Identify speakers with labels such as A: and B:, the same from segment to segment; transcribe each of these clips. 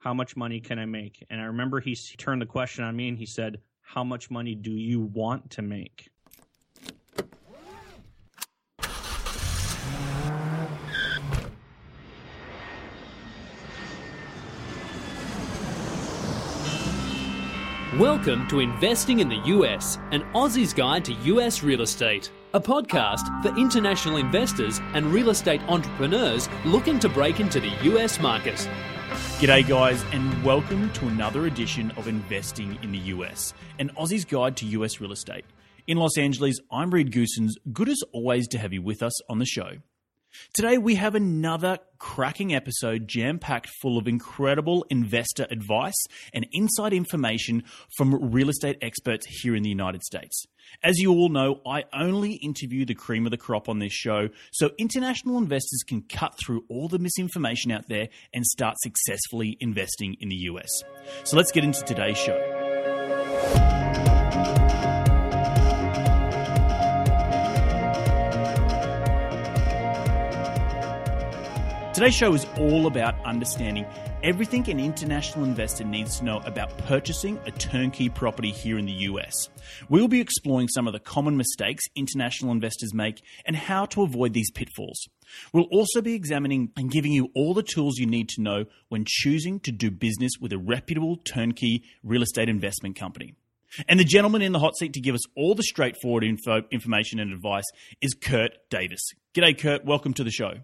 A: how much money can I make? And I remember he turned the question on me and he said, how much money do you want to make?
B: Welcome to Investing in the US, an Aussie's guide to US real estate, a podcast for international investors and real estate entrepreneurs looking to break into the US market.
C: G'day, guys, and welcome to another edition of Investing in the US, an Aussie's guide to US real estate. In Los Angeles, I'm Reed Goossens. Good as always to have you with us on the show. Today, we have another cracking episode jam packed full of incredible investor advice and inside information from real estate experts here in the United States. As you all know, I only interview the cream of the crop on this show, so international investors can cut through all the misinformation out there and start successfully investing in the US. So let's get into today's show. Today's show is all about understanding everything an international investor needs to know about purchasing a turnkey property here in the US. We'll be exploring some of the common mistakes international investors make and how to avoid these pitfalls. We'll also be examining and giving you all the tools you need to know when choosing to do business with a reputable turnkey real estate investment company. And the gentleman in the hot seat to give us all the straightforward info, information and advice is Kurt Davis. G'day, Kurt. Welcome to the show.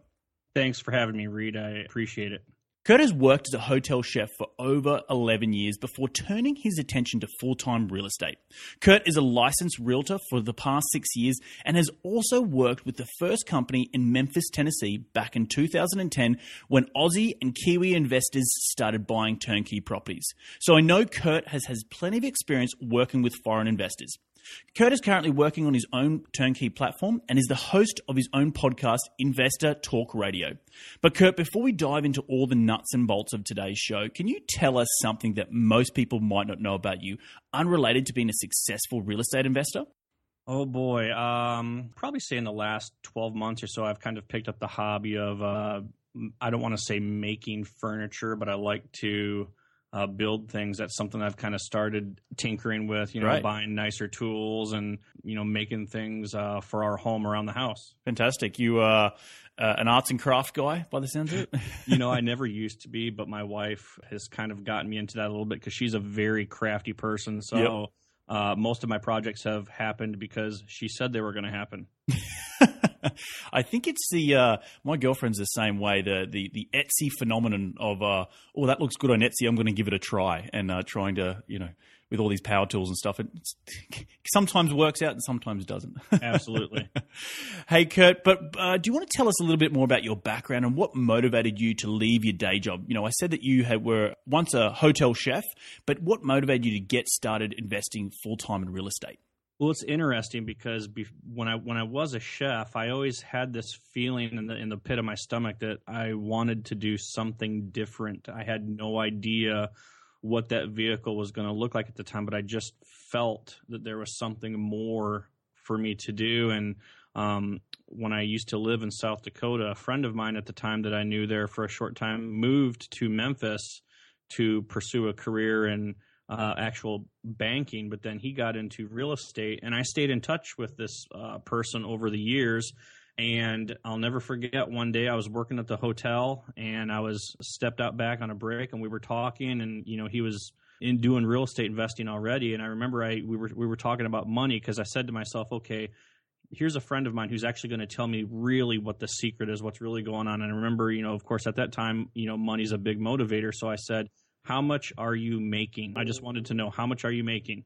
A: Thanks for having me, Reed. I appreciate it.
C: Kurt has worked as a hotel chef for over 11 years before turning his attention to full time real estate. Kurt is a licensed realtor for the past six years and has also worked with the first company in Memphis, Tennessee back in 2010 when Aussie and Kiwi investors started buying turnkey properties. So I know Kurt has, has plenty of experience working with foreign investors. Kurt is currently working on his own turnkey platform and is the host of his own podcast, Investor Talk Radio. But, Kurt, before we dive into all the nuts and bolts of today's show, can you tell us something that most people might not know about you, unrelated to being a successful real estate investor?
A: Oh boy, um, probably say in the last twelve months or so, I've kind of picked up the hobby of uh, I don't want to say making furniture, but I like to uh, build things. That's something I've kind of started tinkering with, you know, right. buying nicer tools and, you know, making things uh, for our home around the house.
C: Fantastic. You uh, uh, an arts and craft guy by the sounds of it?
A: you know, I never used to be, but my wife has kind of gotten me into that a little bit because she's a very crafty person. So yep. Uh, most of my projects have happened because she said they were going to happen.
C: I think it's the uh, my girlfriend's the same way. The the the Etsy phenomenon of uh, oh that looks good on Etsy. I'm going to give it a try and uh, trying to you know with all these power tools and stuff. It sometimes works out and sometimes doesn't.
A: Absolutely.
C: hey Kurt, but uh, do you want to tell us a little bit more about your background and what motivated you to leave your day job? You know, I said that you had, were once a hotel chef, but what motivated you to get started investing full time in real estate?
A: Well, it's interesting because be- when I when I was a chef, I always had this feeling in the in the pit of my stomach that I wanted to do something different. I had no idea what that vehicle was going to look like at the time, but I just felt that there was something more for me to do. And um, when I used to live in South Dakota, a friend of mine at the time that I knew there for a short time moved to Memphis to pursue a career in uh, actual banking, but then he got into real estate, and I stayed in touch with this uh, person over the years. And I'll never forget one day I was working at the hotel, and I was stepped out back on a break, and we were talking, and you know he was in doing real estate investing already, and I remember I we were we were talking about money because I said to myself, okay, here's a friend of mine who's actually going to tell me really what the secret is, what's really going on. And I remember, you know, of course, at that time, you know, money's a big motivator. So I said, how much are you making? I just wanted to know how much are you making?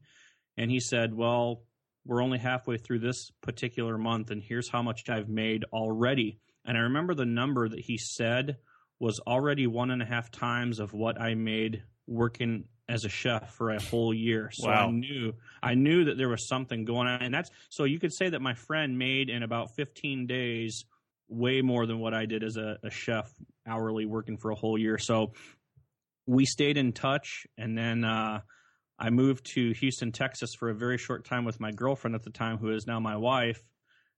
A: And he said, Well, we're only halfway through this particular month, and here's how much I've made already. And I remember the number that he said was already one and a half times of what I made working as a chef for a whole year. So wow. I knew I knew that there was something going on. And that's so you could say that my friend made in about 15 days way more than what I did as a, a chef hourly working for a whole year. So we stayed in touch, and then uh, I moved to Houston, Texas, for a very short time with my girlfriend at the time, who is now my wife.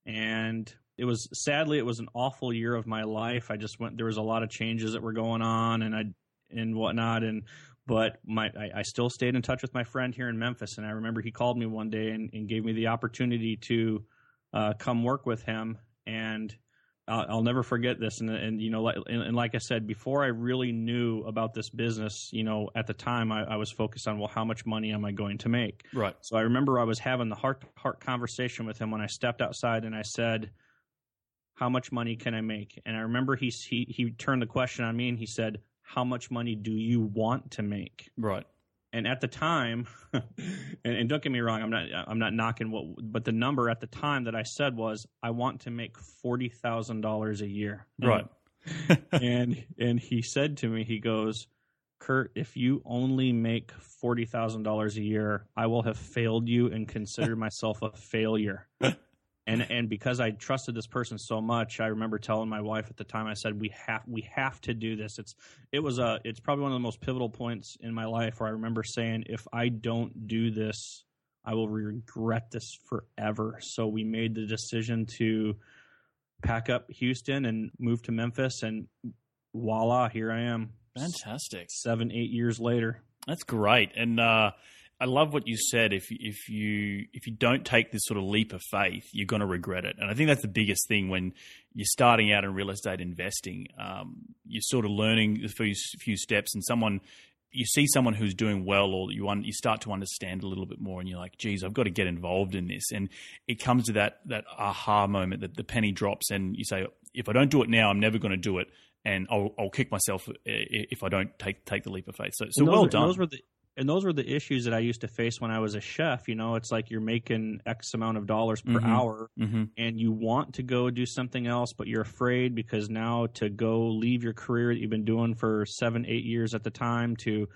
A: And it was sadly it was an awful year of my life. I just went there was a lot of changes that were going on, and I and whatnot. And but my I, I, still stayed in touch with my friend here in Memphis, and I remember he called me one day and, and gave me the opportunity to uh, come work with him, and I'll, I'll never forget this. And, and you know, like, and, and, like I said before, I really knew about this business. You know, at the time, I, I, was focused on well, how much money am I going to make?
C: Right.
A: So I remember I was having the heart heart conversation with him when I stepped outside, and I said. How much money can I make? And I remember he he he turned the question on me and he said, how much money do you want to make?
C: Right.
A: And at the time, and, and, don't get me wrong, I'm not I'm not knocking what, but the number at the time that I said was I want to make forty thousand dollars a year.
C: Right.
A: and and he said to me, he goes, Kurt, if you only make forty thousand dollars a year, I will have failed you and consider myself a failure and and because I trusted this person so much, I remember telling my wife at the time. I said, "We have we have to do this." It's it was a it's probably one of the most pivotal points in my life where I remember saying, "If I don't do this, I will regret this forever." So we made the decision to pack up Houston and move to Memphis, and voila, here I am.
C: Fantastic.
A: Seven eight years later.
C: That's great, and. uh I love what you said. If if you if you don't take this sort of leap of faith, you're going to regret it. And I think that's the biggest thing when you're starting out in real estate investing. Um, you're sort of learning the first few steps, and someone you see someone who's doing well, or you un, you start to understand a little bit more, and you're like, "Geez, I've got to get involved in this." And it comes to that that aha moment that the penny drops, and you say, "If I don't do it now, I'm never going to do it." and I'll, I'll kick myself if I don't take take the leap of faith. So, so well done.
A: Those were the and those were the issues that I used to face when I was a chef. You know, it's like you're making X amount of dollars per mm-hmm. hour
C: mm-hmm.
A: and you want to go do something else, but you're afraid because now to go leave your career that you've been doing for seven, eight years at the time to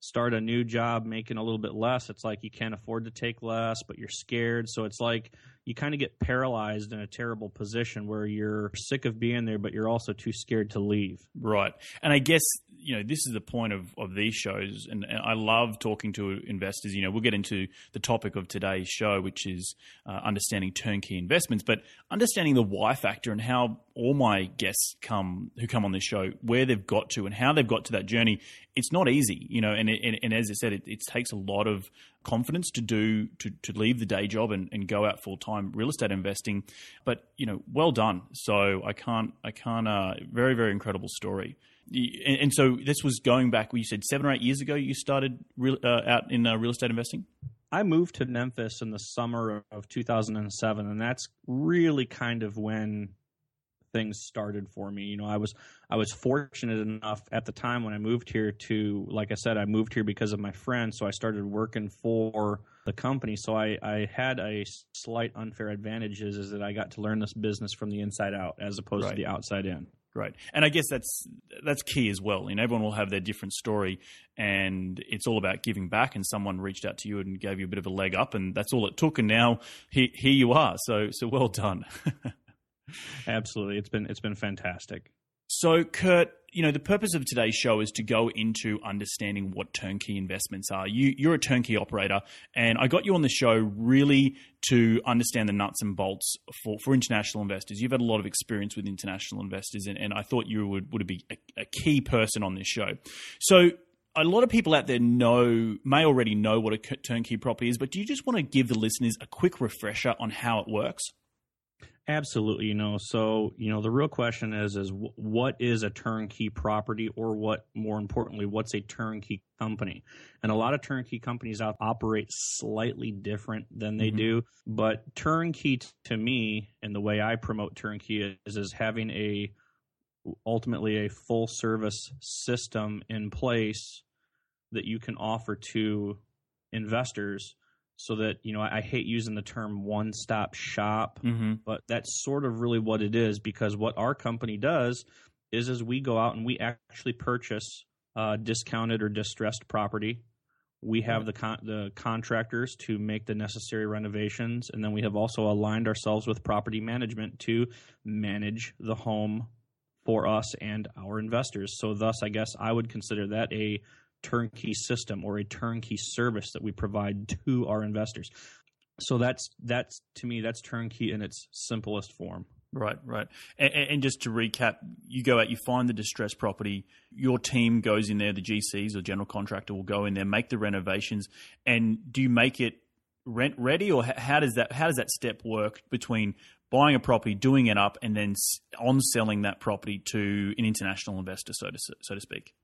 A: start a new job making a little bit less, it's like you can't afford to take less, but you're scared. So it's like you kind of get paralyzed in a terrible position where you're sick of being there, but you're also too scared to leave.
C: Right. And I guess, you know, this is the point of, of these shows. And, and I love talking to investors. You know, we'll get into the topic of today's show, which is uh, understanding turnkey investments, but understanding the why factor and how all my guests come who come on this show, where they've got to and how they've got to that journey. It's not easy, you know, and, and, and as I said, it, it takes a lot of confidence to do to, to leave the day job and, and go out full time real estate investing. But you know, well done. So I can't I can't uh, very very incredible story. And, and, so this was going back. You said seven or eight years ago. You started real, uh, out in uh, real estate investing.
A: I moved to Memphis in the summer of 2007, and that's really kind of when things started for me. You know, I was I was fortunate enough at the time when I moved here to, like I said, I moved here because of my friend, so I started working for the company. So I, I had a slight unfair advantage is, is that I got to learn this business from the inside out as opposed right. to the outside in.
C: Right, and I guess that's that's key as well. You know, everyone will have their different story, and it's all about giving back. And someone reached out to you and gave you a bit of a leg up, and that's all it took. And now here, here you are. So so well done.
A: Absolutely, it's been it's been fantastic.
C: So, Kurt, you know the purpose of today's show is to go into understanding what turnkey investments are. You, you're a turnkey operator, and I got you on the show really to understand the nuts and bolts for, for international investors. You've had a lot of experience with international investors, and, and I thought you would would be a, a key person on this show. So, a lot of people out there know may already know what a turnkey property is, but do you just want to give the listeners a quick refresher on how it works?
A: Absolutely, you know. So, you know, the real question is is what is a turnkey property or what more importantly, what's a turnkey company? And a lot of turnkey companies out operate slightly different than they mm-hmm. do, but turnkey to me and the way I promote turnkey is is having a ultimately a full service system in place that you can offer to investors so that you know I, I hate using the term one stop shop,
C: mm-hmm.
A: but that's sort of really what it is because what our company does is as we go out and we actually purchase uh, discounted or distressed property. We have the con- the contractors to make the necessary renovations, and then we have also aligned ourselves with property management to manage the home for us and our investors. So, thus, I guess I would consider that a turnkey system or a turnkey service that we provide to our investors. So that's that's to me that's turnkey in its simplest form.
C: Right, right. And, and, just to recap, you go out, you find the distressed property, your team goes in there, the GCs or general contractor will go in there, make the renovations, and do you make it rent ready, or how does that how does that step work between buying a property, doing it up, and then on selling that property to an international investor, so to so to speak?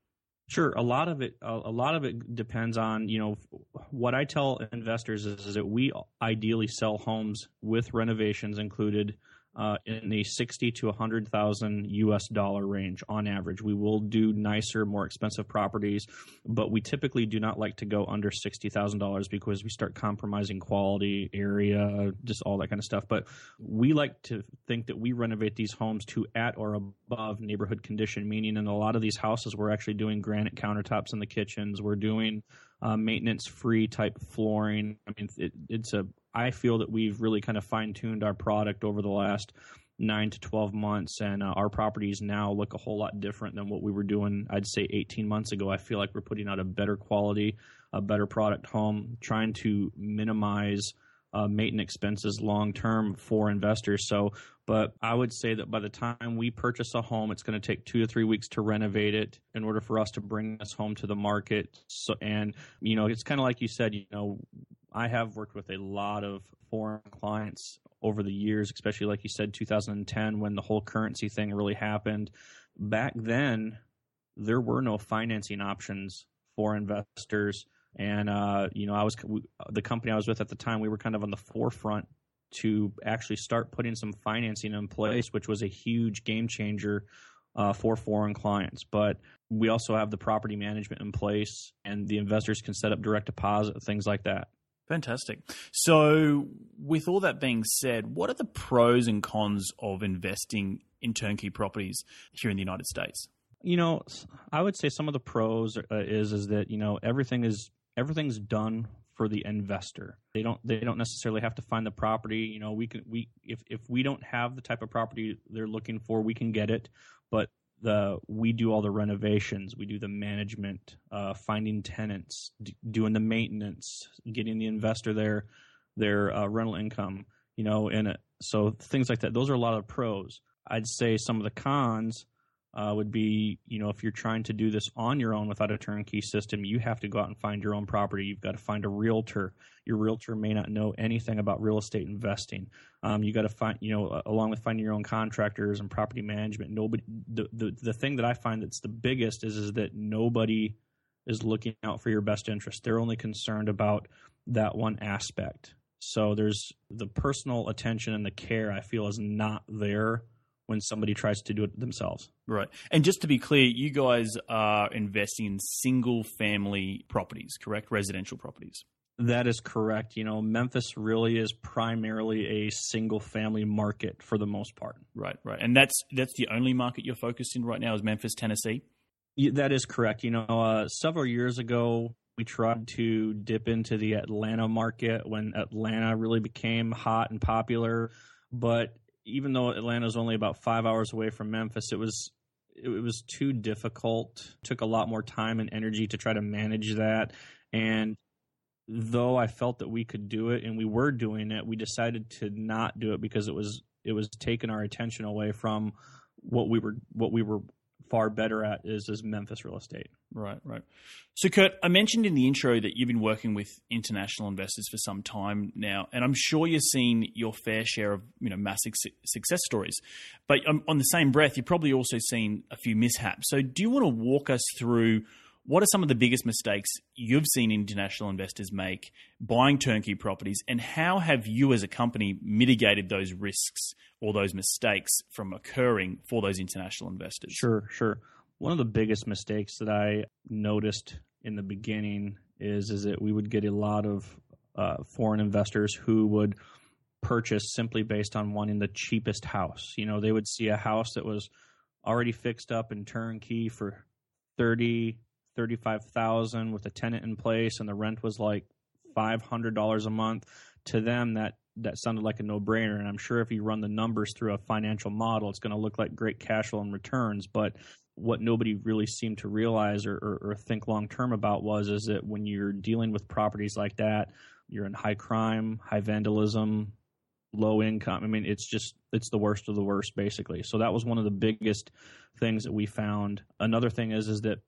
A: Sure, a lot of it a lot of it depends on you know what I tell investors is, is that we ideally sell homes with renovations included uh, in the sixty to hundred thousand U.S. dollar range on average. We will do nicer, more expensive properties, but we typically do not like to go under sixty thousand dollars because we start compromising quality, area, just all that kind of stuff. But we like to think that we renovate these homes to at or above neighborhood condition, meaning in a lot of these houses we're actually doing granite countertops in the kitchens. We're doing uh, maintenance free type flooring. I mean, it, it's a I feel that we've really kind of fine tuned our product over the last nine to 12 months, and uh, our properties now look a whole lot different than what we were doing, I'd say, 18 months ago. I feel like we're putting out a better quality, a better product home, trying to minimize. Uh, maintenance expenses long term for investors. So, but I would say that by the time we purchase a home, it's going to take two to three weeks to renovate it in order for us to bring this home to the market. So, and you know, it's kind of like you said, you know, I have worked with a lot of foreign clients over the years, especially like you said, 2010 when the whole currency thing really happened. Back then, there were no financing options for investors, and uh, you know, I was the company I was with at the time. We were kind of on the forefront to actually start putting some financing in place, which was a huge game changer uh, for foreign clients. But we also have the property management in place, and the investors can set up direct deposit, things like that.
C: Fantastic. So, with all that being said, what are the pros and cons of investing in turnkey properties here in the United States?
A: You know, I would say some of the pros uh, is is that you know everything is everything's done for the investor. They don't they don't necessarily have to find the property. You know, we can we if if we don't have the type of property they're looking for, we can get it. But the we do all the renovations, we do the management, uh, finding tenants, d- doing the maintenance, getting the investor their their uh, rental income, you know, and uh, so things like that. Those are a lot of pros. I'd say some of the cons uh, would be, you know, if you're trying to do this on your own without a turnkey system, you have to go out and find your own property. You've got to find a realtor. Your realtor may not know anything about real estate investing. Um, you got to find, you know, along with finding your own contractors and property management. Nobody, the, the the thing that I find that's the biggest is is that nobody is looking out for your best interest. They're only concerned about that one aspect. So there's the personal attention and the care I feel is not there when somebody tries to do it themselves.
C: Right. And just to be clear, you guys are investing in single family properties, correct? Residential properties.
A: That is correct. You know, Memphis really is primarily a single family market for the most part.
C: Right, right. And that's that's the only market you're focused in right now is Memphis, Tennessee?
A: Yeah, that is correct. You know, uh, several years ago, we tried to dip into the Atlanta market when Atlanta really became hot and popular. But even though Atlanta is only about five hours away from Memphis, it was it was too difficult. It took a lot more time and energy to try to manage that. And though I felt that we could do it and we were doing it, we decided to not do it because it was it was taking our attention away from what we were what we were far better at is is Memphis real estate.
C: Right, right. So, Kurt, I mentioned in the intro that you've been working with international investors for some time now, and I'm sure you've seen your fair share of you know massive success stories. But um, on the same breath, you've probably also seen a few mishaps. So, do you want to walk us through? What are some of the biggest mistakes you've seen international investors make buying turnkey properties, and how have you as a company mitigated those risks or those mistakes from occurring for those international investors?
A: Sure, sure. One of the biggest mistakes that I noticed in the beginning is is that we would get a lot of uh, foreign investors who would purchase simply based on wanting the cheapest house. You know, they would see a house that was already fixed up and turnkey for 30 35,000 with a tenant in place and the rent was like $500 a month to them that that sounded like a no-brainer and I'm sure if you run the numbers through a financial model it's going to look like great cash flow and returns but what nobody really seemed to realize or, or, or think long term about was is that when you're dealing with properties like that you're in high crime high vandalism low income. I mean, it's just it's the worst of the worst, basically. So that was one of the biggest things that we found. Another thing is is that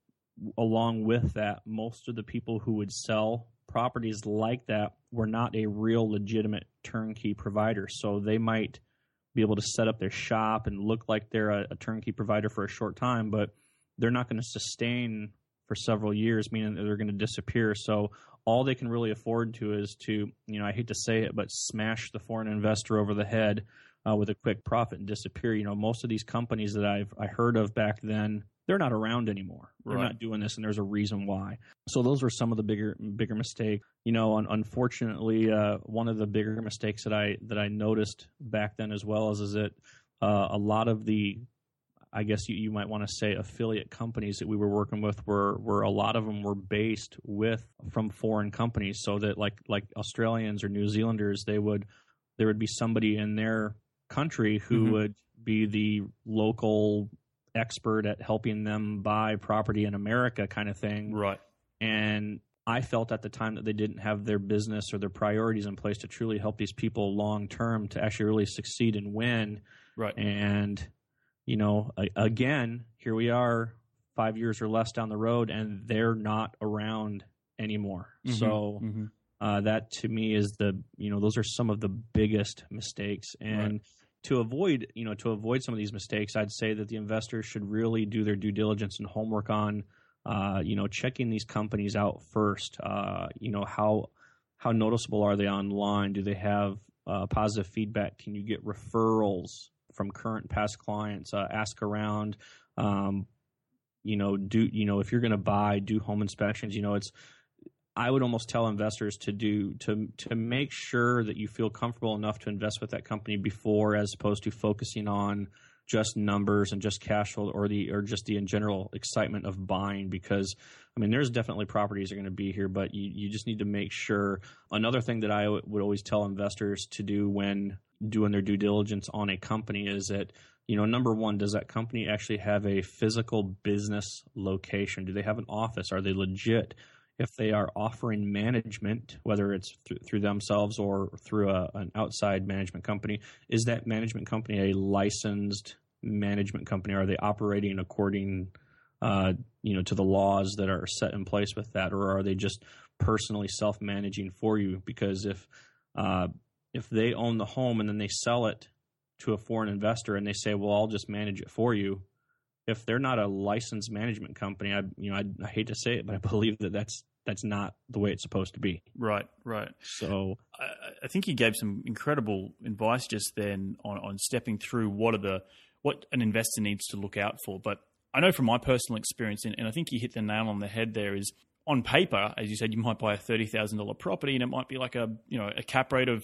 A: along with that, most of the people who would sell properties like that were not a real legitimate turnkey provider. So they might be able to set up their shop and look like they're a, a turnkey provider for a short time, but they're not going to sustain for several years, meaning that they're going to disappear. So all they can really afford to is to, you know, I hate to say it, but smash the foreign investor over the head uh, with a quick profit and disappear. You know, most of these companies that I've I heard of back then, they're not around anymore. They're not doing this, and there's a reason why. So those were some of the bigger bigger mistakes. You know, un- unfortunately, uh, one of the bigger mistakes that I that I noticed back then as well is is that uh, a lot of the I guess you, you might want to say affiliate companies that we were working with were were a lot of them were based with from foreign companies so that like like Australians or New Zealanders they would there would be somebody in their country who
C: Mhm.
A: would be the local expert at helping them buy property in America kind of thing
C: Right.
A: and I felt at the time that they didn't have their business or their priorities in place to truly help these people long term to actually really succeed and win
C: Right.
A: and you know again here we are 5 years or less down the road and they're not around anymore
C: Mhm.
A: so
C: Mhm.
A: uh, that to me is the you know those are some of the biggest mistakes and to avoid you know to avoid some of these mistakes i'd say that the investors should really do their due diligence and homework on uh, you know checking these companies out first. Uh, you know how how noticeable are they online? Do they have uh, positive feedback? Can you get referrals from current and past clients? Uh, ask around. Um, you know do you know if you're going to buy do home inspections. You know it's I would almost tell investors to do to to make sure that you feel comfortable enough to invest with that company before, as opposed to focusing on just numbers and just cash flow or the or just the in general excitement of buying. Because I mean, there's definitely properties are going to be here, but you you just need to make sure. Another thing that I would always tell investors to do when doing their due diligence on a company is that you know number one does that company actually have a physical business location do they have an office are they legit if they are offering management, whether it's through, through themselves or through a, an outside management company, is that management company a licensed management company? Are they operating according, uh, you know, to the laws that are set in place with that, or are they just personally self-managing for you? Because if uh, if they own the home and then they sell it to a foreign investor and they say, "Well, I'll just manage it for you," if they're not a licensed management company, I you know I, I hate to say it, but I believe that that's that's not the way it's supposed to be.
C: Right. Right.
A: So
C: I, I think you gave some incredible advice just then on, on stepping through what are the what an investor needs to look out for. But I know from my personal experience, and, and I think you hit the nail on the head. There is on paper, as you said, you might buy a thirty thousand dollar property, and it might be like a you know a cap rate of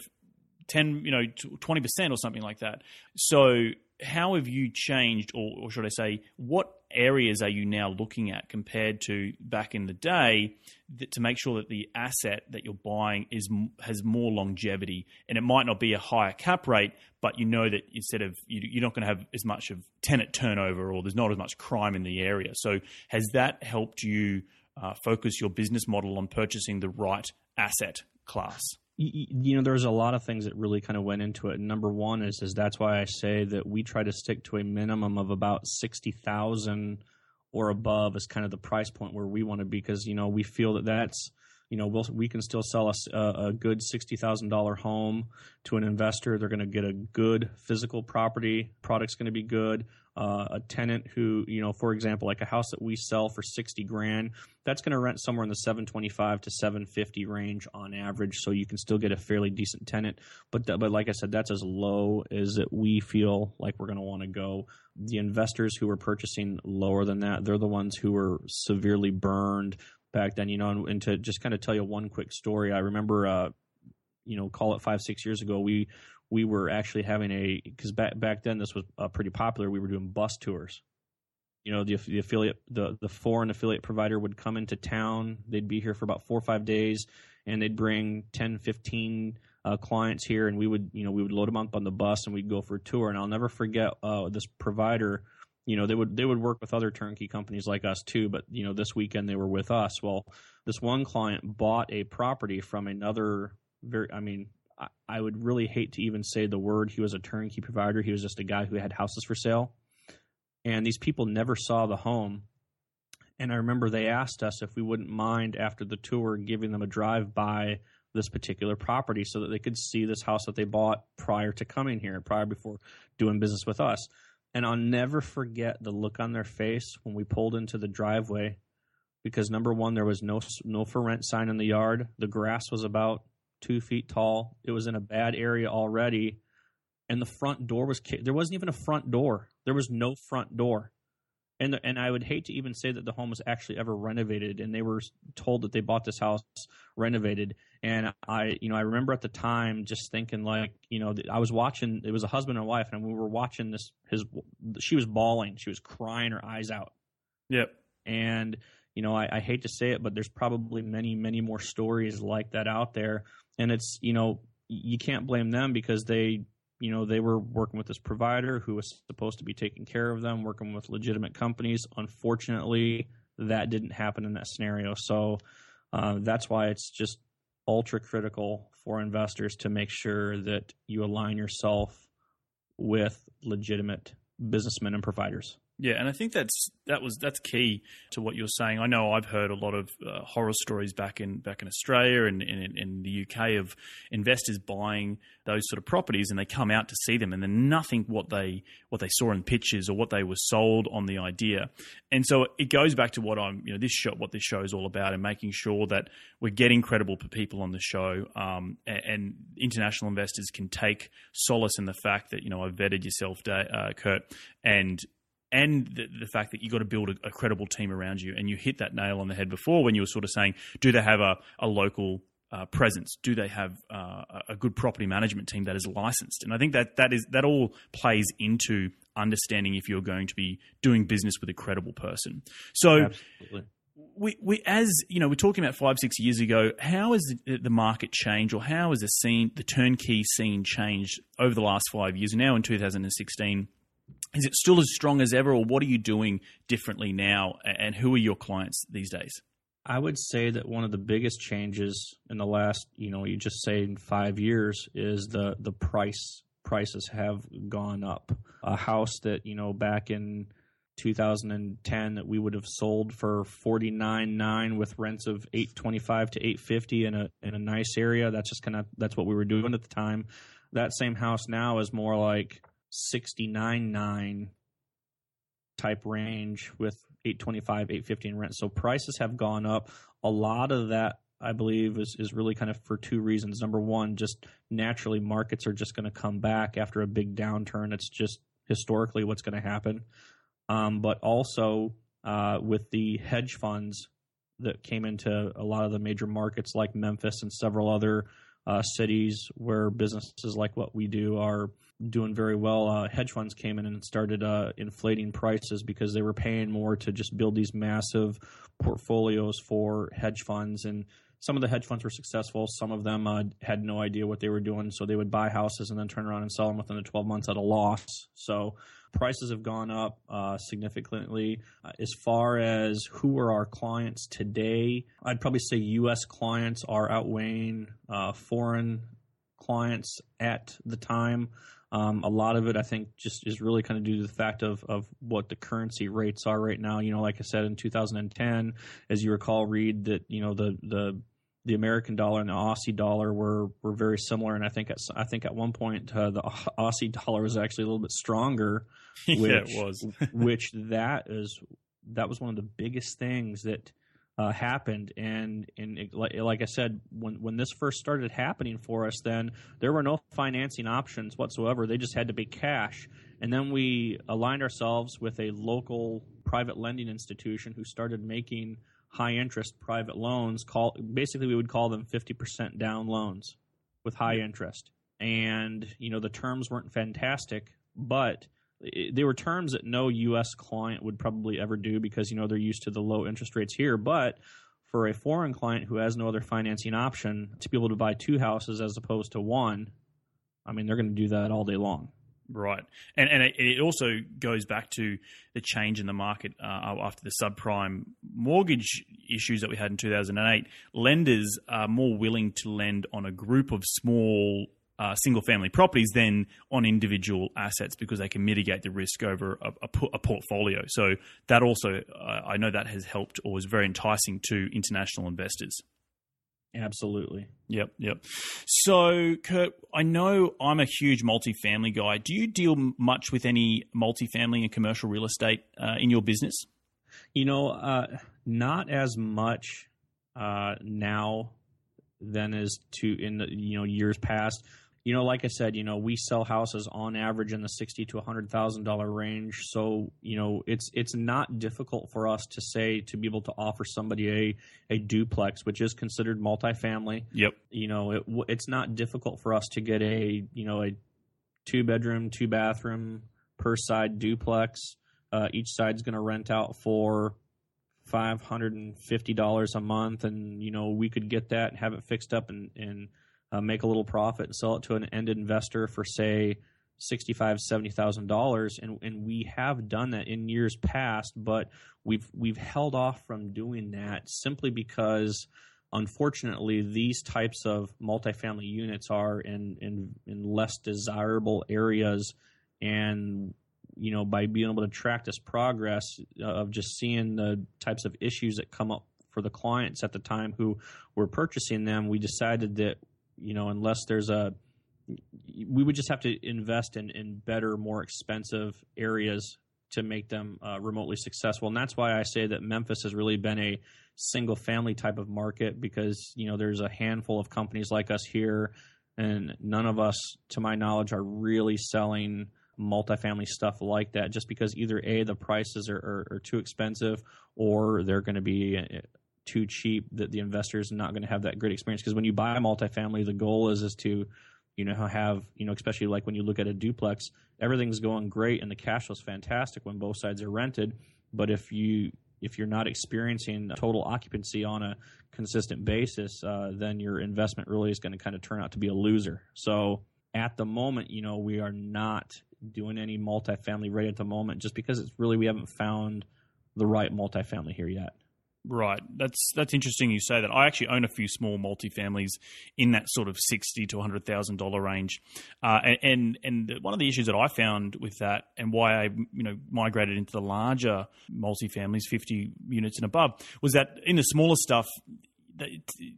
C: ten, you know, twenty percent or something like that. So how have you changed, or, or should I say, what areas are you now looking at compared to back in the day that, to make sure that the asset that you're buying is has more longevity? And it might not be a higher cap rate, but you know that instead of you, you're not going to have as much of tenant turnover, or there's not as much crime in the area. So has that helped you uh, focus your business model on purchasing the right asset class?
A: You know there's a lot of things that really kind of went into it. Number one is is that's why I say that we try to stick to a minimum of about sixty thousand or above is kind of the price point where we want to be because you know we feel that that's you know we'll, we can still sell us a, a good sixty thousand dollar home to an investor. They're going to get a good physical property. Product's going to be good. Uh, a tenant who you know, for example, like a house that we sell for sixty grand, that's going to rent somewhere in the 725 to 750 range on average so you can still get a fairly decent tenant but th- but like i said that's as low as that we feel like we're going to want to go the investors who are purchasing lower than that they're the ones who were severely burned back then you know and, and to just kind of tell you one quick story i remember uh you know call it 5 6 years ago we we were actually having a because back back then this was uh, pretty popular we were doing bus tours. You know the, the affiliate the, the foreign affiliate provider would come into town they'd be here for about four or five days and they'd bring 10 15 uh, clients here and we would you know we would load them up on the bus and we'd go for a tour. And i'll never forget uh, this provider you know they would they would work with other turnkey companies like us too but you know this weekend they were with us well this one client bought a property from another very i mean I, I would really hate to even say the word. He was a turnkey provider. He was just a guy who had houses for sale, and these people never saw the home. And I remember they asked us if we wouldn't mind after the tour giving them a drive by this particular property so that they could see this house that they bought prior to coming here, prior before doing business with us. And I'll never forget the look on their face when we pulled into the driveway because number one, there was no no for rent sign in the yard. The grass was about two feet tall. It was in a bad area already, and the front door was there wasn't even a front door. There was no front door, and the, and I would hate to even say that the home was actually ever renovated. And they were told that they bought this house renovated. And I, you know, I remember at the time just thinking like, you know, I was watching. It was a husband and wife, and we were watching this. His she was bawling. She was crying her eyes out.
C: Yep.
A: And you know, I, I hate to say it, but there's probably many, many more stories like that out there. And it's, you know, you can't blame them because they, you know, they were working with this provider who was supposed to be taking care of them, working with legitimate companies. Unfortunately, that didn't happen in that scenario. So uh, that's why it's just ultra critical for investors to make sure that you align yourself with legitimate businessmen and providers.
C: Yeah, and I think that's that was that's key to what you're saying. I know I've heard a lot of uh, horror stories back in back in Australia and in, the UK of investors buying those sort of properties, and they come out to see them, and then nothing what they what they saw in pictures or what they were sold on the idea. And so it goes back to what I'm you know this show what this show is all about, and making sure that we're getting credible people on the show, um, and, and, international investors can take solace in the fact that you know I've vetted yourself, uh, Kurt, and and the, the, fact that you've got to build a, a, credible team around you. And you hit that nail on the head before when you were sort of saying, do they have a, a local uh, presence? Do they have uh, a good property management team that is licensed? And I think that that is that all plays into understanding if you're going to be doing business with a credible person. So. Absolutely. We, we, as you know, we're talking about five, six years ago. How has the, the market changed, or how has the scene, the turnkey scene, changed over the last five years? Now, in 2016, is it still as strong as ever, or what are you doing differently now? And who are your clients these days?
A: I would say that one of the biggest changes in the last, you know, you just say five years is the the price prices have gone up. A house that you know back in 2010 that we would have sold for 49.9 with rents of 825 to 850 in a in a nice area. That's just kind of that's what we were doing at the time. That same house now is more like 69.9 type range with 825 850 in rent. So prices have gone up. A lot of that i believe is, is really kind of for two reasons. Number one just naturally markets are just going to come back after a big downturn. It's just historically what's going to happen. Um, but also uh, with the hedge funds that came into a lot of the major markets like memphis and several other uh, cities where businesses like what we do are doing very well. Uh, hedge funds came in and started uh, inflating prices because they were paying more to just build these massive portfolios for hedge funds. And some of the hedge funds were successful. Some of them uh, had no idea what they were doing, so they would buy houses and then turn around and sell them within the 12 months at a loss. So prices have gone up uh, significantly. Uh, as far as who are our clients today, I'd probably say U.S. clients are outweighing uh, foreign clients at the time. Um, a lot of it, I think, just is really kind of due to the fact of, of what the currency rates are right now. You know, like I said, in 2010, as you recall, Reed that you know the the the American dollar and the Aussie dollar were were very similar, and I think at I think at one point uh, the Aussie dollar was actually a little bit stronger.
C: Which, yeah, it was.
A: which that is that was one of the biggest things that uh, happened, and and it, like, like I said, when when this first started happening for us, then there were no financing options whatsoever. They just had to be cash, and then we aligned ourselves with a local private lending institution who started making high interest private loans. Call basically we would call them fifty percent down loans with high interest, and you know the terms weren't fantastic, but they were terms that no U.S. client would probably ever do because you know they're used to the low interest rates here, but for a foreign client who has no other financing option to be able to buy two houses as opposed to one, I mean, they're going to do that all day long.
C: Right, and and it also goes back to the change in the market uh, after the subprime mortgage issues that we had in 2008. Lenders are more willing to lend on a group of small uh, single family properties than on individual assets because they can mitigate the risk over a, a, a portfolio. So that also, uh, I know that has helped or is very enticing to international investors.
A: Absolutely.
C: Yep, yep. So, Kurt, I know I'm a huge multifamily guy. Do you deal much with any multifamily and commercial real estate uh, in your business?
A: You know, uh, not as much uh, now than as to in the you know years past you know, like I said, you know, we sell houses on average in the sixty to hundred thousand dollar range. So, you know, it's it's not difficult for us to say to be able to offer somebody a a duplex, which is considered multifamily.
C: Yep.
A: You know, it, it's not difficult for us to get a you know a two bedroom, two bathroom per side duplex. Uh, each side's going to rent out for five hundred and fifty dollars a month, and you know we could get that and have it fixed up and and uh, make a little profit and sell it to an end investor for say sixty-five, seventy thousand dollars, and and we have done that in years past, but we've we've held off from doing that simply because, unfortunately, these types of multifamily units are in in, in less desirable areas, and you know by being able to track this progress uh, of just seeing the types of issues that come up for the clients at the time who were purchasing them, we decided that you know, unless there's a, we would just have to invest in, in better, more expensive areas to make them uh, remotely successful. And that's why I say that Memphis has really been a single family type of market because, you know, there's a handful of companies like us here, and none of us, to my knowledge, are really selling multifamily stuff like that just because either A, the prices are, are, are too expensive or they're going to be too cheap that the investor is not going to have that great experience. Because when you buy a multifamily, the goal is is to you know have you know especially like when you look at a duplex, everything's going great and the cash flow is fantastic when both sides are rented. But if you if you're not experiencing total occupancy on a consistent basis, uh, then your investment really is going to kind of turn out to be a loser. So at the moment, you know, we are not doing any multifamily right at the moment, just because it's really we haven't found the right multifamily here yet.
C: Right. That's that's interesting you say that. I actually own a few small multifamilies in that sort of sixty to hundred thousand dollar range, uh, and and one of the issues that I found with that, and why I you know migrated into the larger multifamilies, fifty units and above, was that in the smaller stuff,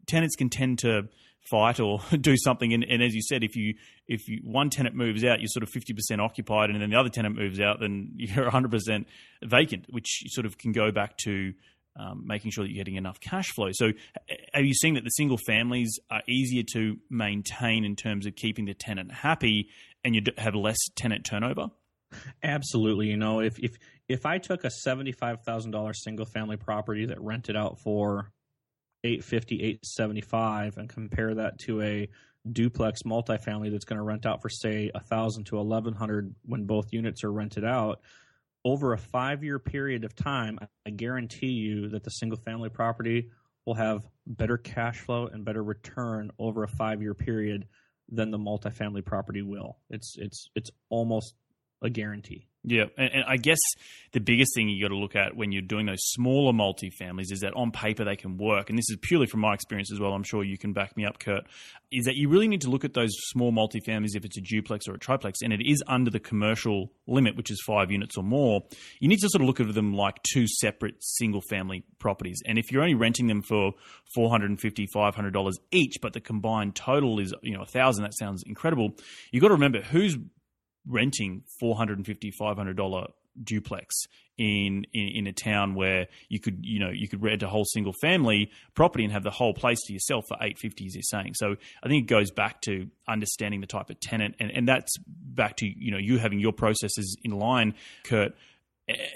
C: tenants can tend to fight or do something. And, and, as you said, if you if you, one tenant moves out, you're sort of fifty percent occupied, and then the other tenant moves out, then you're hundred percent vacant, which sort of can go back to um, making sure that you're getting enough cash flow. So, are you seeing that the single families are easier to maintain in terms of keeping the tenant happy, and you have less tenant turnover?
A: Absolutely. You know, if if if I took a seventy five thousand dollars single family property that rented out for eight fifty, eight seventy five, and compare that to a duplex multifamily that's going to rent out for say a thousand to eleven hundred when both units are rented out, over a five year period of time, I guarantee you that the single family property will have better cash flow and better return over a five year period than the multifamily property will. It's it's it's almost a guarantee.
C: Yeah, and, and, I guess the biggest thing you got to look at when you're doing those smaller multifamilies is that on paper they can work, and this is purely from my experience as well. I'm sure you can back me up, Kurt. Is that you really need to look at those small multifamilies if it's a duplex or a triplex, and it is under the commercial limit, which is five units or more. You need to sort of look at them like two separate single family properties, and if you're only renting them for 450 dollars each, but the combined total is you know a thousand, that sounds incredible. You've got to remember who's renting 450 500 dollar duplex in, in in a town where you could you know you could rent a whole single family property and have the whole place to yourself for 850 as you're saying. So i think it goes back to understanding the type of tenant and and that's back to you know you having your processes in line kurt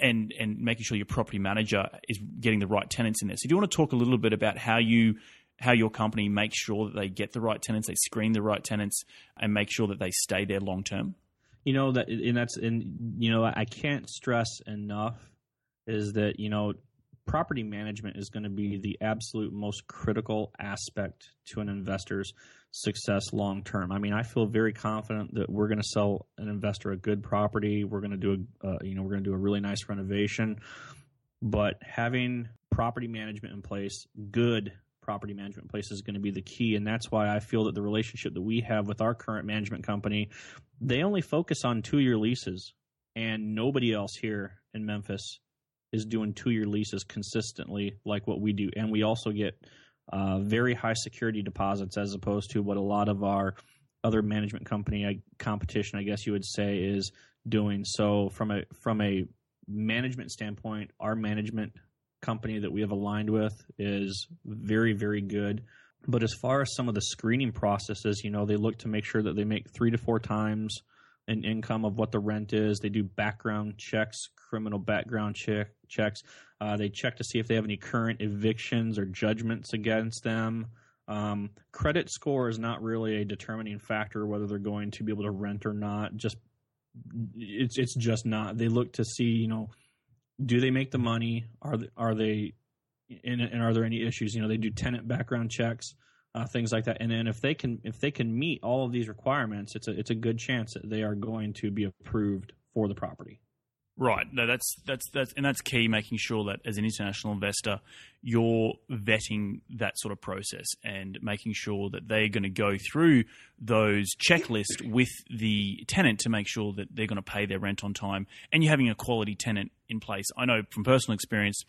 C: and and making sure your property manager is getting the right tenants in there. So do you want to talk a little bit about how you how your company makes sure that they get the right tenants they screen the right tenants and make sure that they stay there long term
A: you know that and that's and you know I can't stress enough is that you know property management is going to be the absolute most critical aspect to an investor's success long term. I mean, I feel very confident that we're going to sell an investor a good property. We're going to do a uh, you know we're going to do a really nice renovation, but having property management in place, good property management place is going to be the key and that's why I feel that the relationship that we have with our current management company, they only focus on 2-year leases and nobody else here in Memphis is doing 2-year leases consistently like what we do and we also get uh, very high security deposits as opposed to what a lot of our other management company competition, I guess you would say, is doing. So from a from a management standpoint, our management company that we have aligned with is very very good. But as far as some of the screening processes, you know, they look to make sure that they make three to four times an income of what the rent is. They do background checks, criminal background check checks. Uh, they check to see if they have any current evictions or judgments against them. Um, credit score is not really a determining factor whether they're going to be able to rent or not. Just it's it's just not. They look to see, you know, do they make the money? Are they, are they and, and are there any issues? You know, they do tenant background checks, uh, things like that. And then if they can if they can meet all of these requirements, it's a it's a good chance that they are going to be approved for the property.
C: Right. No, that's that's that's and that's key. Making sure that as an international investor, you're vetting that sort of process and making sure that they're going to go through those checklists with the tenant to make sure that they're going to pay their rent on time, and you're having a quality tenant in place. I know from personal experience,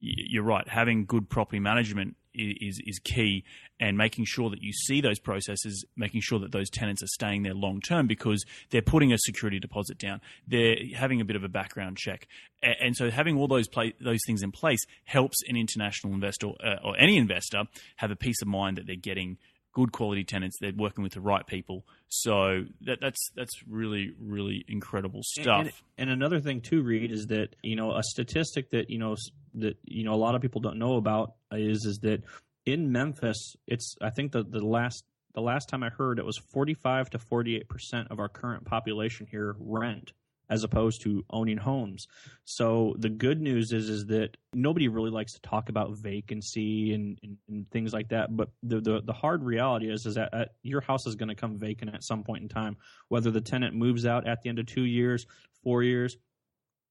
C: you're right. Having good property management is is key, and making sure that you see those processes, making sure that those tenants are staying there long term because they're putting a security deposit down, they're having a bit of a background check, and so having all those play, those things in place helps an international investor uh, or any investor have a peace of mind that they're getting good quality tenants. They're working with the right people. So that, that's that's really really incredible stuff.
A: And, and, and, another thing too, Reed, is that you know a statistic that you know that you know a lot of people don't know about is is that in Memphis, it's I think the the last the last time I heard it was 45 to 48 percent of our current population here rent as opposed to owning homes. So the good news is is that nobody really likes to talk about vacancy and, and, and things like that. But the, the, the hard reality is is that uh, your house is going to come vacant at some point in time, whether the tenant moves out at the end of two years, four years,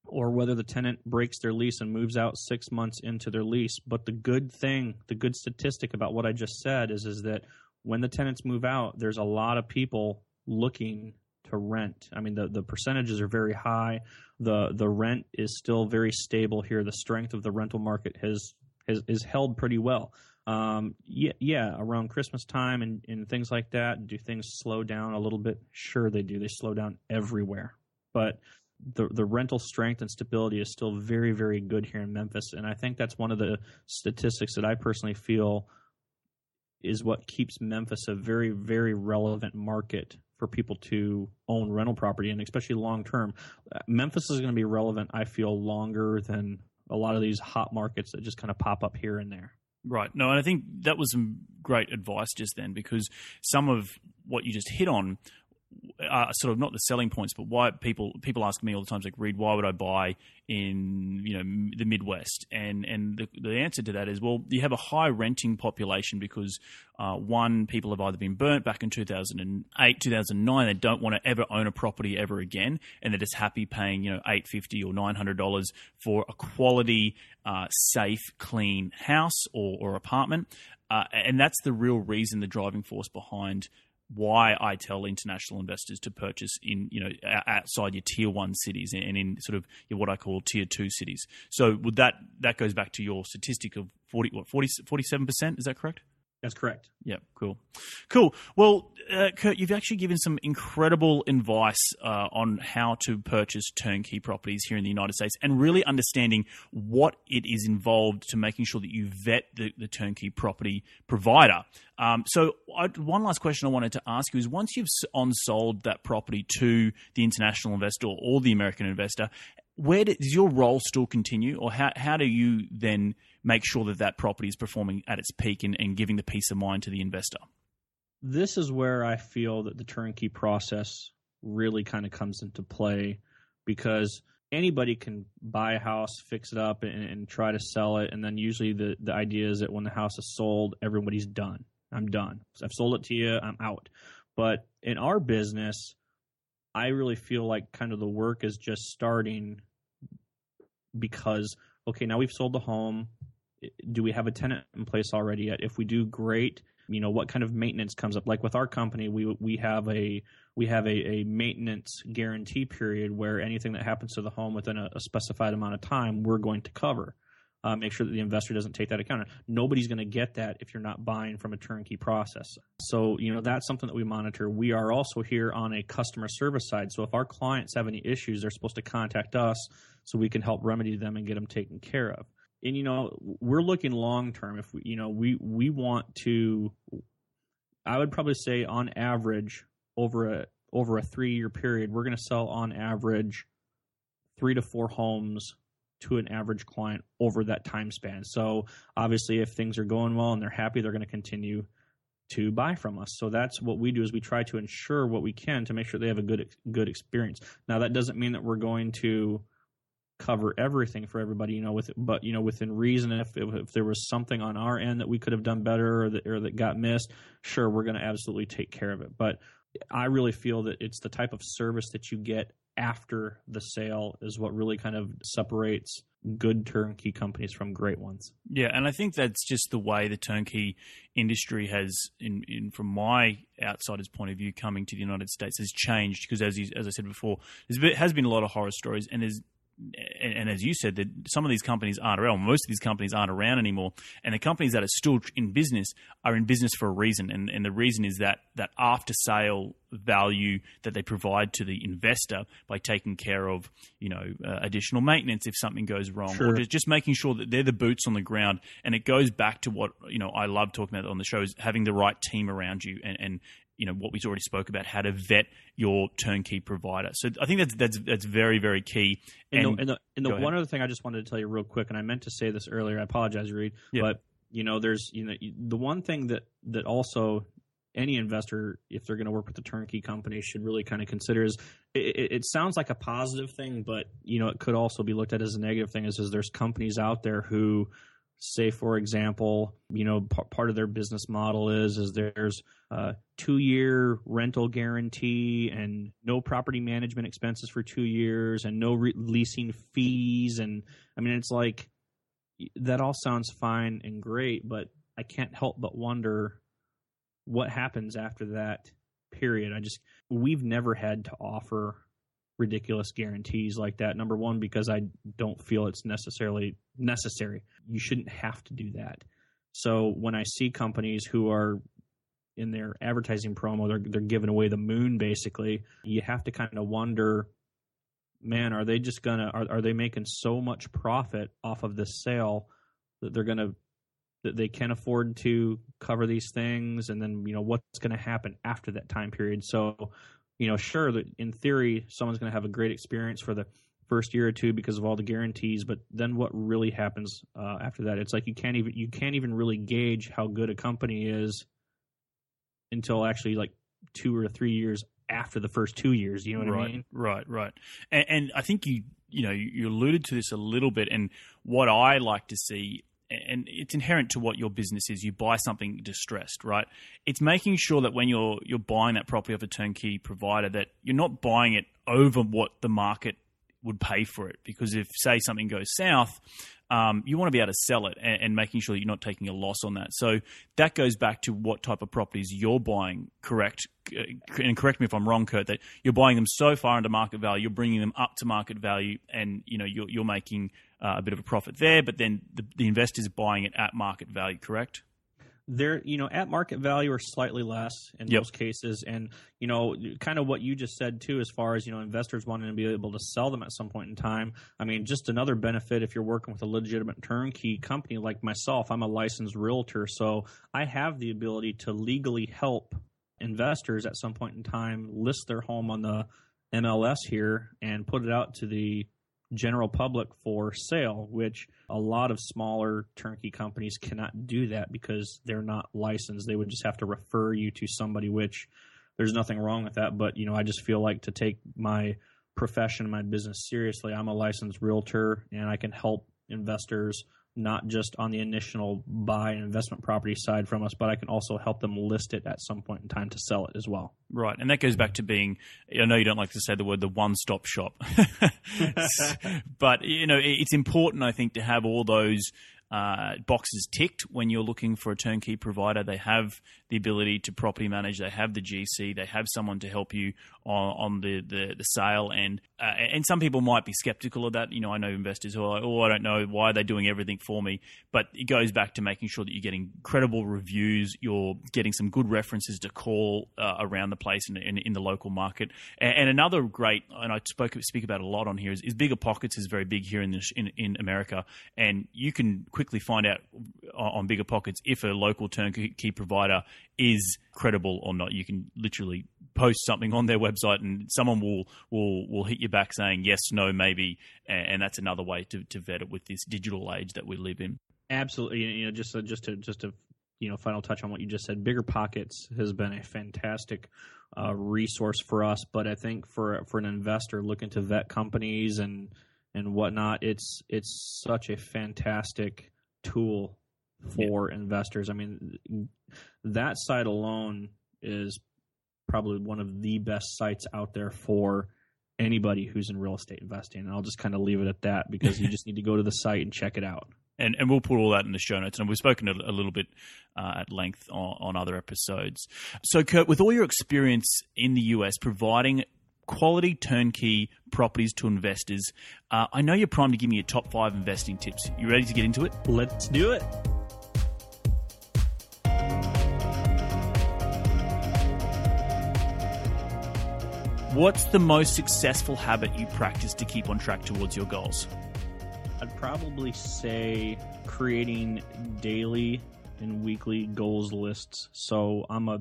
A: or whether the tenant breaks their lease and moves out six months into their lease. But the good thing, the good statistic about what I just said is is that when the tenants move out, there's a lot of people looking to rent. I mean, the, the percentages are very high. The the rent is still very stable here. The strength of the rental market has has is held pretty well. Um, yeah, yeah, around Christmas time and, and things like that, do things slow down a little bit? Sure, they do. They slow down everywhere, but the the rental strength and stability is still very very good here in Memphis, and I think that's one of the statistics that I personally feel is what keeps Memphis a very very relevant market for people to own rental property and especially long term. Uh, Memphis is going to be relevant, I feel, longer than a lot of these hot markets that just kind of pop up here and there.
C: Right. No, and I think that was some great advice just then because some of what you just hit on are sort of not the selling points, but why people people ask me all the time, like, Reed, why would I buy in you know the Midwest? And and the, the answer to that is, well, you have a high renting population because uh, one, people have either been burnt back in 2008, 2009, they don't want to ever own a property ever again, and they're just happy paying you know 850 or 900 dollars for a quality, uh, safe, clean house or, or apartment. Uh, and that's the real reason, the driving force behind why I tell international investors to purchase in you know outside your tier one cities and in sort of what I call tier two cities. So would that that goes back to your statistic of 40 what 47 percent is that correct?
A: That's correct.
C: Yeah, cool. Cool. Well, uh, Kurt, you've actually given some incredible advice uh, on how to purchase turnkey properties here in the United States and really understanding what it is involved to making sure that you vet the, the turnkey property provider. Um, so, I, one last question I wanted to ask you is once you've on sold that property to the international investor or the American investor, where does your role still continue, or how, how do you then make sure that that property is performing at its peak and, and giving the peace of mind to the investor?
A: This is where I feel that the turnkey process really kind of comes into play because anybody can buy a house, fix it up, and, and, try to sell it. And then usually the, the idea is that when the house is sold, everybody's done. I'm done. So I've sold it to you. I'm out. But in our business, I really feel like kind of the work is just starting because okay, now we've sold the home. Do we have a tenant in place already yet? If we do, great. You know, what kind of maintenance comes up? Like with our company, we we have a we have a, a maintenance guarantee period where anything that happens to the home within a, a specified amount of time, we're going to cover. Uh, make sure that the investor doesn't take that account. Nobody's going to get that if you're not buying from a turnkey process. So, you know, that's something that we monitor. We are also here on a customer service side. So, if our clients have any issues, they're supposed to contact us so we can help remedy them and get them taken care of. And you know, we're looking long term. If we, you know, we we want to, I would probably say on average, over a over a three year period, we're going to sell on average three to four homes to an average client over that time span. So obviously, if things are going well and they're happy, they're going to continue to buy from us. So that's what we do is we try to ensure what we can to make sure they have a good good experience. Now that doesn't mean that we're going to cover everything for everybody, you know, with but you know within reason. If if there was something on our end that we could have done better or that or that got missed, sure, we're going to absolutely take care of it. But I really feel that it's the type of service that you get after the sale is what really kind of separates good turnkey companies from great ones.
C: Yeah, and I think that's just the way the turnkey industry has, in, in from my outsider's point of view, coming to the United States has changed because, as you, as I said before, there has been a lot of horror stories, and there's and, and, as you said, that some of these companies aren't around. Most of these companies aren't around anymore, and the companies that are still in business are in business for a reason, and, and the reason is that that after sale value that they provide to the investor by taking care of you know uh, additional maintenance if something goes wrong, sure. or just, just making sure that they're the boots on the ground. And it goes back to what you know I love talking about on the show is having the right team around you and, and you know what we've already spoke about how to vet your turnkey provider. So I think that's that's that's very very key.
A: And, and the, and the, and the one other thing I just wanted to tell you real quick, and I meant to say this earlier. I apologize, Reed, yeah. but you know there's you know the one thing that that also any investor, if they're going to work with a turnkey company, should really kind of consider is it, it, sounds like a positive thing, but you know it could also be looked at as a negative thing. Is, is there's companies out there who say for example you know p- part of their business model is is there's a two year rental guarantee and no property management expenses for two years and no re- leasing fees. And i mean it's like that all sounds fine and great but i can't help but wonder what happens after that period. I just we've never had to offer ridiculous guarantees like that. Number one, because I don't feel it's necessarily necessary. You shouldn't have to do that. So when I see companies who are in their advertising promo, they're they're giving away the moon basically. You have to kind of wonder, man, are they just gonna are are they making so much profit off of this sale that they're gonna that they can afford to cover these things and then you know what's going to happen after that time period so you know, sure that in theory someone's going to have a great experience for the first year or two because of all the guarantees, but then what really happens uh, after that? It's like you can't even you can't even really gauge how good a company is until actually like two or three years after the first two years. You know what
C: right,
A: I mean?
C: Right, right. And, and I think you you know you alluded to this a little bit, and what I like to see and it's inherent to what your business is. You buy something distressed, right? It's making sure that when you're you're buying that property of a turnkey provider, that you're not buying it over what the market would pay for it. Because if say something goes south, um, you want to be able to sell it and, and, making sure that you're not taking a loss on that. So that goes back to what type of properties you're buying. Correct, and correct me if I'm wrong, Kurt. That you're buying them so far under market value, you're bringing them up to market value, and you know you're, you're making uh, a bit of a profit there, but then the, the investors buying it at market value, correct?
A: They're, you know, at market value or slightly less in yep. most cases. And, you know, kind of what you just said too, as far as, you know, investors wanting to be able to sell them at some point in time. I mean, just another benefit if you're working with a legitimate turnkey company like myself, I'm a licensed realtor. So I have the ability to legally help investors at some point in time list their home on the MLS here and put it out to the general public for sale, which a lot of smaller turnkey companies cannot do that because they're not licensed. They would just have to refer you to somebody, which there's nothing wrong with that. But, you know, I just feel like to take my profession, my business seriously. I'm a licensed realtor, and I can help investors not just on the initial buy and investment property side from us, but I can also help them list it at some point in time to sell it as well.
C: Right, and that goes back to being. I know you don't like to say the word the one-stop shop, but you know it's important. I think to have all those uh, boxes ticked when you're looking for a turnkey provider. They have the ability to property manage. They have the GC. They have someone to help you on, on the, the, the, sale. And uh, and some people might be skeptical of that. You know, I know investors who are like, oh, I don't know why are they're doing everything for me. But it goes back to making sure that you're getting credible reviews. You're getting some good references to call uh, around the place in, in, in, the local market. And, and, another great, and I spoke speak about a lot on here, is, is Bigger Pockets is very big here in, in in America, and you can quickly find out on Bigger Pockets if a local turnkey provider is credible or not. You can literally post something on their website, and someone will will will hit you back saying yes, no, maybe, and that's another way to, to vet it with this digital age that we live in.
A: Absolutely, you know, just just to just to you know, final touch on what you just said. Bigger Pockets has been a fantastic uh, resource for us, but I think for for an investor looking to vet companies and and whatnot, it's it's such a fantastic tool for yeah. investors. I mean, that site alone is probably one of the best sites out there for anybody who's in real estate investing. And I'll just kind of leave it at that because you just need to go to the site and check it out.
C: And, and we'll put all that in the show notes. And we've spoken a, a little bit uh, at length on, on other episodes. So, Kurt, with all your experience in the US providing quality turnkey properties to investors. Uh, I know you're primed to give me your top five investing tips. You ready to get into it?
A: Let's do it.
C: What's the most successful habit you practice to keep on track towards your goals?
A: I'd probably say creating daily and weekly goals lists. So I'm a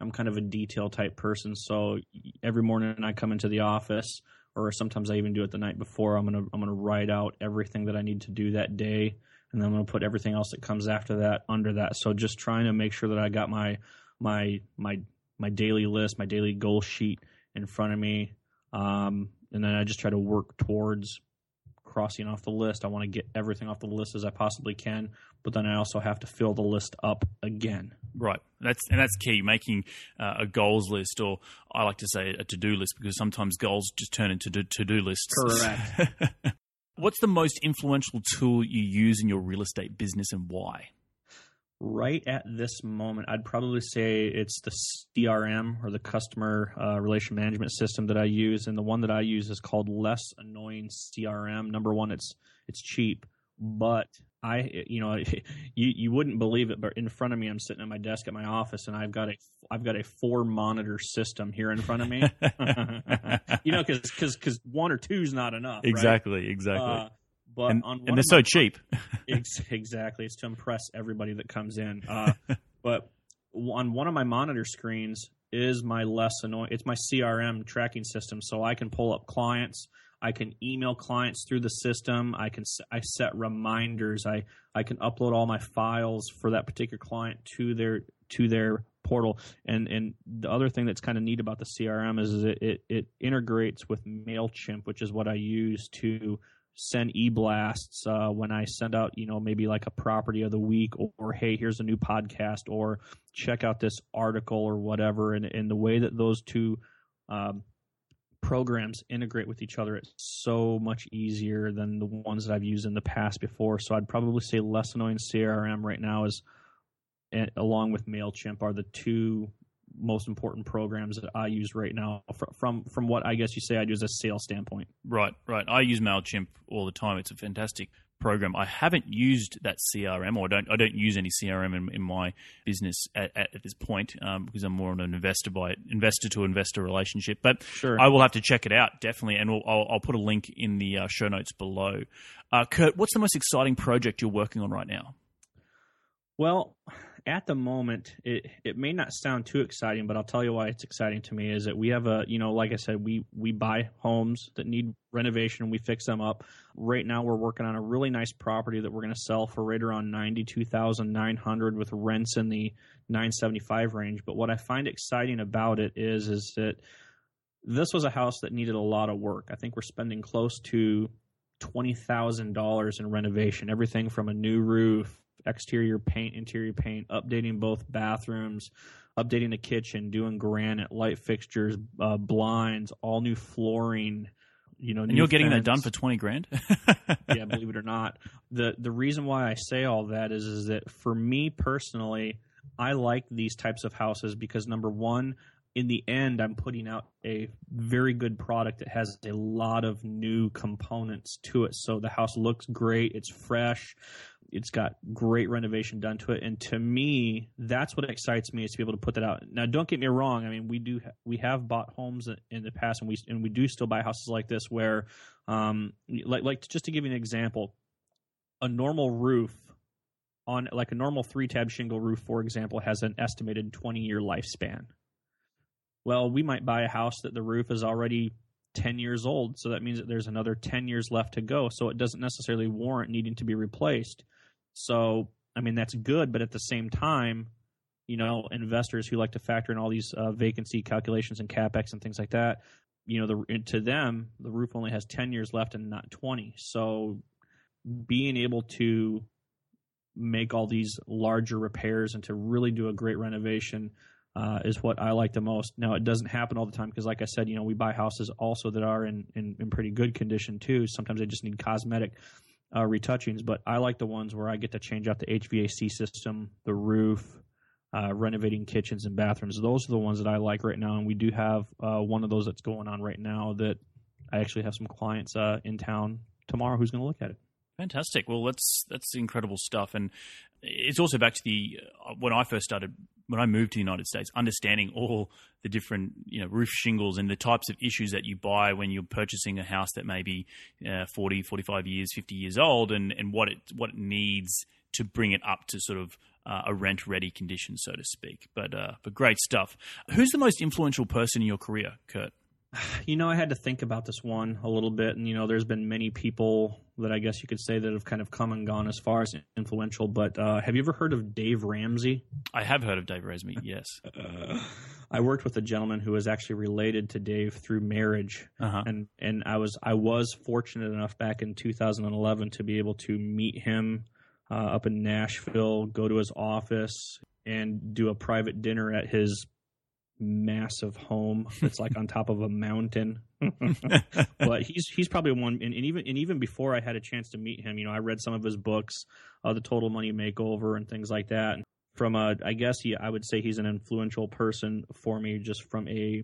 A: I'm kind of a detail type person. So every morning I come into the office, or sometimes I even do it the night before. I'm gonna I'm gonna write out everything that I need to do that day, and then I'm gonna put everything else that comes after that under that. So just trying to make sure that I got my my my my daily list, my daily goal sheet in front of me, um, and then I just try to work towards crossing off the list. I want to get everything off the list as I possibly can, but then I also have to fill the list up again.
C: Right. That's and that's key. Making uh, a goals list, or I like to say a to do list, because sometimes goals just turn into to do lists.
A: Correct.
C: What's the most influential tool you use in your real estate business, and why?
A: Right at this moment, I'd probably say it's the CRM or the customer uh, relation management system that I use, and the one that I use is called Less Annoying CRM. Number one, it's it's cheap, but I, you know, you you wouldn't believe it, but in front of me, I'm sitting at my desk at my office, and I've got a I've got a four monitor system here in front of me. you know, because because because one or two is not enough.
C: Exactly,
A: right?
C: exactly. Uh,
A: but
C: and, and they're so cheap.
A: exactly, it's to impress everybody that comes in. Uh, but on one of my monitor screens is my less annoying. It's my CRM tracking system, so I can pull up clients. I can email clients through the system. I can I set reminders. I I can upload all my files for that particular client to their to their portal. And and the other thing that's kind of neat about the CRM is, is it, it, it integrates with Mailchimp, which is what I use to send e-blasts uh, when I send out, you know, maybe like a property of the week or, or, hey, here's a new podcast or check out this article or whatever. And, and the way that those two um, programs integrate with each other, it's so much easier than the ones that I've used in the past before. So I'd probably say less annoying CRM right now is, along with MailChimp, are the two most important programs that I use right now from from what I guess you say I use a sales standpoint.
C: Right, right. I use Mailchimp all the time. It's a fantastic program. I haven't used that CRM, or I don't. I don't use any CRM in, in my business at, at, at this point um, because I'm more on an investor by investor to investor relationship. But
A: sure.
C: I will have to check it out definitely, and we'll, I'll, I'll, put a link in the uh, show notes below. Uh, Kurt, what's the most exciting project you're working on right now?
A: Well, at the moment, it it may not sound too exciting, but I'll tell you why it's exciting to me is that we have a you know like I said we we buy homes that need renovation and we fix them up. Right now, we're working on a really nice property that we're going to sell for right around ninety two thousand nine hundred with rents in the nine seventy five range. But what I find exciting about it is is that this was a house that needed a lot of work. I think we're spending close to twenty thousand dollars in renovation, everything from a new roof, exterior paint, interior paint, updating both bathrooms, updating the kitchen, doing granite, light fixtures, uh, blinds, all new flooring. You know,
C: and you're getting fence. that done for twenty grand.
A: yeah, believe it or not. the The reason why I say all that is is that for me personally, I like these types of houses because number one, in the end, I'm putting out a very good product that has a lot of new components to it. So the house looks great. It's fresh. It's got great renovation done to it. And to me, that's what excites me is to be able to put that out. Now, don't get me wrong. I mean, we do, we have bought homes in the past and we, and we do still buy houses like this where, um, like, like just to give you an example, a normal roof on like a normal three tab shingle roof, for example, has an estimated 20 year lifespan well, we might buy a house that the roof is already 10 years old. So that means that there's another 10 years left to go. So it doesn't necessarily warrant needing to be replaced. So, I mean, that's good. But at the same time, you know, investors who like to factor in all these uh, vacancy calculations and capex and things like that, you know, the, to them, the roof only has 10 years left and not 20. So being able to make all these larger repairs and to really do a great renovation uh, is what I like the most. Now, it doesn't happen all the time because, like I said, you know, we buy houses also that are in, in, in pretty good condition too. Sometimes they just need cosmetic uh, retouchings, but I like the ones where I get to change out the HVAC system, the roof, uh, renovating kitchens and bathrooms. Those are the ones that I like right now, and we do have uh, one of those that's going on right now that I actually have some clients uh, in town tomorrow who's going to look at it.
C: Fantastic. Well, that's that's incredible stuff, and it's also back to the uh, when I first started when I moved to the United States, understanding all the different you know roof shingles and the types of issues that you buy when you're purchasing a house that may be uh, 40, 45 years, 50 years old, and and what it what it needs to bring it up to sort of uh, a rent ready condition, so to speak. But uh, but great stuff. Who's the most influential person in your career, Kurt?
A: You know, I had to think about this one a little bit, and you know, there's been many people that I guess you could say that have kind of come and gone as far as influential. But uh, have you ever heard of Dave Ramsey?
C: I have heard of Dave Ramsey. Yes,
A: uh, I worked with a gentleman who was actually related to Dave through marriage, uh-huh. and and I was I was fortunate enough back in 2011 to be able to meet him uh, up in Nashville, go to his office, and do a private dinner at his massive home that's like on top of a mountain. but he's he's probably one, and, and, even and even before I had a chance to meet him, you know, I read some of his books, uh, the Total Money Makeover and things like that. From a, I guess he, I would say he's an influential person for me, just from a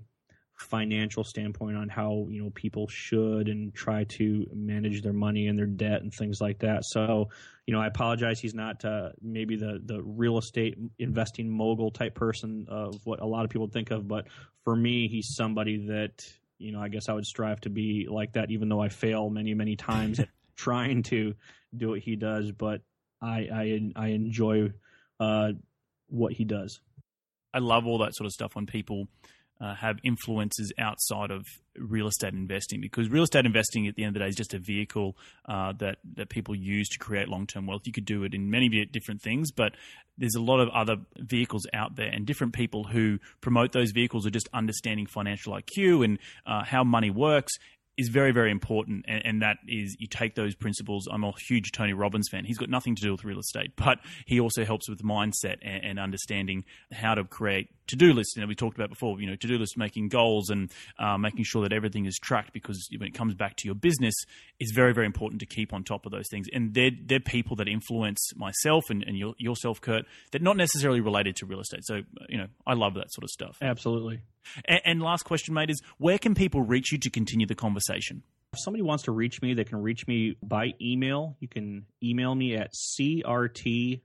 A: financial standpoint on how you know people should and try to manage their money and their debt and things like that. So, you know, I apologize. He's not uh, maybe the the real estate investing mogul type person of what a lot of people think of, but for me, he's somebody that you know I guess I would strive to be like that, even though I fail many many times at trying to do what he does. But I I, I enjoy uh, what he does.
C: I love all that sort of stuff when people uh, have influences outside of real estate investing because real estate investing at the end of the day is just a vehicle uh, that that people use to create long term wealth. You could do it in many different things, but there's a lot of other vehicles out there and different people who promote those vehicles are just understanding financial IQ and uh, how money works is very, very important. And, and, that is you take those principles. I'm a huge Tony Robbins fan. He's got nothing to do with real estate, but he also helps with mindset and, and understanding how to create to do lists. You know, we talked about before, you know, to do list, making goals and uh, making sure that everything is tracked because when it comes back to your business, it's very, very important to keep on top of those things. And they're, they're people that influence myself and, and your, yourself, Kurt, that not necessarily related to real estate. So, you know, I love that sort of stuff.
A: Absolutely.
C: And, and last question, mate, is where can people reach you to continue the conversation?
A: If somebody wants to reach me, they can reach me by email. You can email me at crtdavis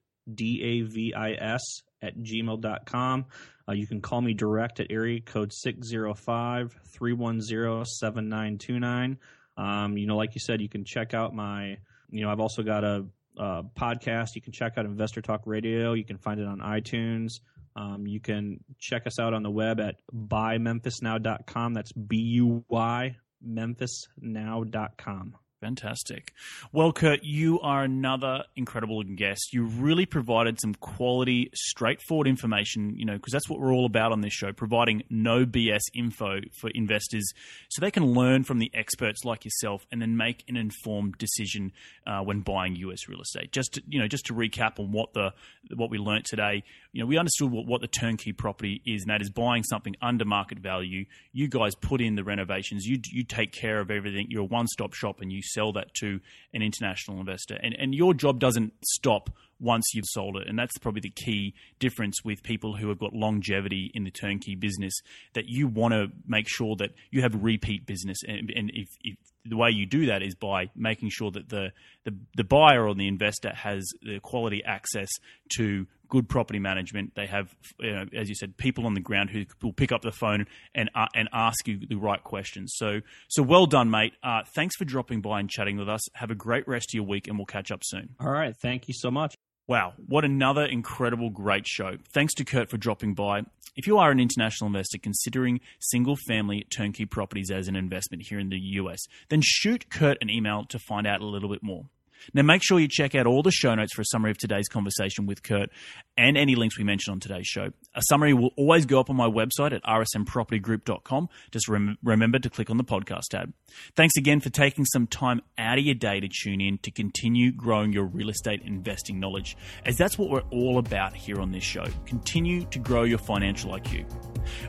A: at gmail.com. Uh, you can call me direct at area code 605 310 7929. Um, you know, like you said, you can check out my, you know, I've also got a, a podcast. You can check out Investor Talk Radio. You can find it on iTunes. Um, you can check us out on the web at buymemphisnow.com. That's B U Y memphisnow.com.
C: Fantastic. Well, Kurt, you are another incredible guest. You really provided some quality, straightforward information, you know, because that's what we're all about on this show, providing no BS info for investors so they can learn from the experts like yourself and then make an informed decision uh, when buying US real estate. Just to, you know, just to recap on what the what we learned today, you know, we understood what, what the turnkey property is, and that is buying something under market value. You guys put in the renovations, you you take care of everything. You're a one-stop shop and you sell that to an international investor. And, and your job doesn't stop once you've sold it. And that's probably the key difference with people who have got longevity in the turnkey business that you want to make sure that you have repeat business. And, and if, if, the way you do that is by making sure that the, the, the buyer or the investor has the quality access to good property management. They have, you know, as you said, people on the ground who will pick up the phone and uh, and ask you the right questions. So so well done, mate. Uh, thanks for dropping by and chatting with us. Have a great rest of your week, and we'll catch up soon.
A: All right, thank you so much.
C: Wow, what another incredible, great show. Thanks to Kurt for dropping by. If you are an international investor considering single family turnkey properties as an investment here in the US, then shoot Kurt an email to find out a little bit more. Now, make sure you check out all the show notes for a summary of today's conversation with Kurt and any links we mentioned on today's show. A summary will always go up on my website at rsmpropertygroup.com. Just rem- remember to click on the podcast tab. Thanks again for taking some time out of your day to tune in to continue growing your real estate investing knowledge, as that's what we're all about here on this show. Continue to grow your financial IQ.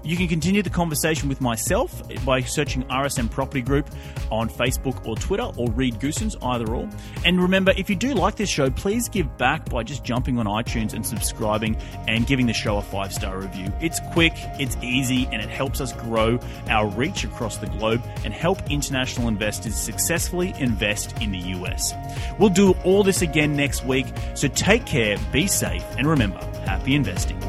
C: You can continue the conversation with myself by searching RSM Property Group on Facebook or Twitter or Reed Goossens, either or. And remember, if you do like this show, please give back by just jumping on iTunes and subscribing and giving the show a five star review. It's quick, it's easy, and it helps us grow our reach across the globe and help international investors successfully invest in the US. We'll do all this again next week, so take care, be safe, and remember, happy investing.